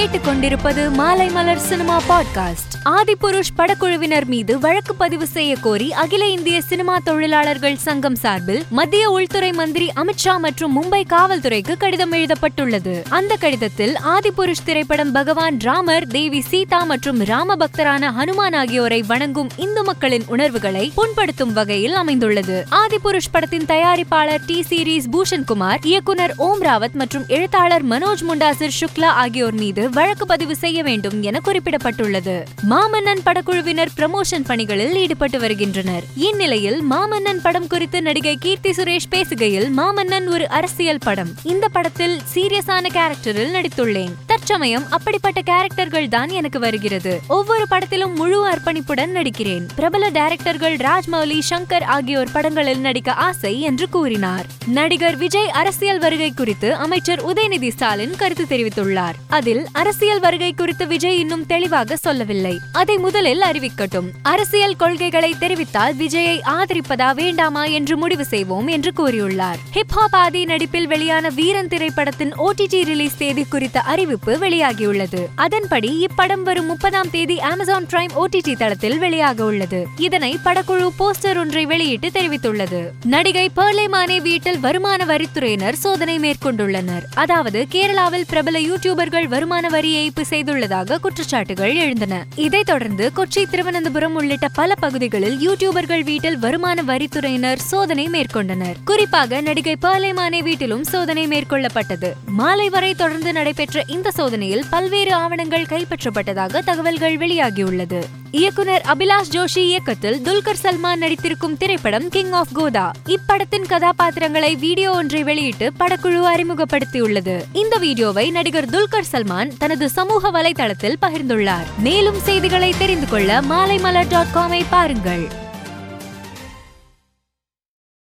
கேட்டுக்கொண்டிருப்பது மாலை மலர் cinema podcast. Adipurush படக்குழுவினர் மீது வழக்கு பதிவு செய்ய கோரி அகில இந்திய சினிமா தொழிலாளர்கள் சங்கம் சார்பில் மத்திய உள்துறை மந்திரி அமித்ஷா மற்றும் மும்பை காவல்துறைக்கு கடிதம் எழுதப்பட்டுள்ளது. அந்த கடிதத்தில் ஆதிபுருஷ் திரைப்படம் பகவான் ராமர் தேவி சீதா மற்றும் ராம பக்தரான ஹனுமான் ஆகியோரை வணங்கும் இந்து மக்களின் உணர்வுகளை புண்படுத்தும் வகையில் அமைந்துள்ளது. ஆதிபுருஷ் படத்தின் தயாரிப்பாளர் டி சீரீஸ் பூஷன் குமார் இயக்குனர் ஓம் ராவத் மற்றும் எழுத்தாளர் மனோஜ் முண்டாசிர் சுக்லா ஆகியோர் மீது வழக்கு பதிவு செய்ய வேண்டும் என குறிப்பிடப்பட்டுள்ளது. மாமன்னன் படக்குழுவினர் ப்ரமோஷன் பணிகளில் ஈடுபட்டு வருகின்றனர். இந்நிலையில் மாமன்னன் படம் குறித்து நடிகை கீர்த்தி சுரேஷ் பேசுகையில் மாமன்னன் ஒரு அரசியல் படம். இந்த படத்தில் சீரியஸான கேரக்டரில் நடித்துள்ளேன். தற்சமயம் அப்படிப்பட்ட கேரக்டர்கள் தான் எனக்கு வருகிறது. ஒவ்வொரு படத்திலும் முழு அர்ப்பணிப்புடன் நடிக்கிறேன். பிரபல டைரக்டர்கள் ராஜ்மௌலி சங்கர் ஆகியோர் படங்களில் நடிக்க ஆசை என்று கூறினார். நடிகர் விஜய் அரசியல் வருகை குறித்து அமைச்சர் உதயநிதி ஸ்டாலின் கருத்து தெரிவித்துள்ளார். அதில் அரசியல் வருகை குறித்து விஜய் இன்னும் தெளிவாக சொல்லவில்லை. அதை முதலில் அறிவிக்கட்டும். அரசியல் கொள்கைகளை தெரிவித்தால் விஜயை ஆதரிப்பதா வேண்டாமா என்று முடிவு செய்வோம் என்று கூறியுள்ளார். ஹிப்ஹாப் ஆதி நடிப்பில் வெளியான வீரன் திரைப்படத்தின் ஓடிடி ரிலீஸ் தேதி குறித்த அறிவிப்பு வெளியாகியுள்ளது. அதன்படி இப்படம் வரும் முப்பதாம் தேதி அமேசான் பிரைம் ஓடிடி தளத்தில் வெளியாக உள்ளது இதனை படக்குழு போஸ்டர் ஒன்றை வெளியிட்டு தெரிவித்துள்ளது. நடிகை பேர்லே மானே வீட்டில் வருமான வரித்துறையினர் சோதனை மேற்கொண்டுள்ளனர். அதாவது கேரளாவில் பிரபல யூடியூபர்கள் வருமான வரி ஏய்ப்பு செய்துள்ளதாக குற்றச்சாட்டுகள் எழுந்தன. இதைத் தொடர்ந்து கொச்சி திருவனந்தபுரம் உள்ளிட்ட பல பகுதிகளில் யூடியூபர்கள் வீட்டில் வருமான வரித்துறையினர் சோதனை மேற்கொண்டனர். குறிப்பாக நடிகை பேர்லே வீட்டிலும் சோதனை மேற்கொள்ளப்பட்டது. மாலை வரை தொடர்ந்து நடைபெற்ற இந்த சோதனையில் பல்வேறு ஆவணங்கள் கைப்பற்றப்பட்டதாக தகவல்கள் வெளியாகியுள்ளது. இயக்குனர் அபிலாஷ் ஜோஷி இயக்கத்தில் துல்கர் சல்மான் நடித்திருக்கும் திரைப்படம் கிங் ஆஃப் கோதா இப்படத்தின் கதாபாத்திரங்களை வீடியோ ஒன்றை வெளியிட்டு படக்குழு அறிமுகப்படுத்தியுள்ளது. இந்த வீடியோவை நடிகர் துல்கர் சல்மான் தனது சமூக வலைதளத்தில் பகிர்ந்துள்ளார். மேலும் செய்திகளை தெரிந்து கொள்ள மாலைமலர் டாட் காமை பாருங்கள்.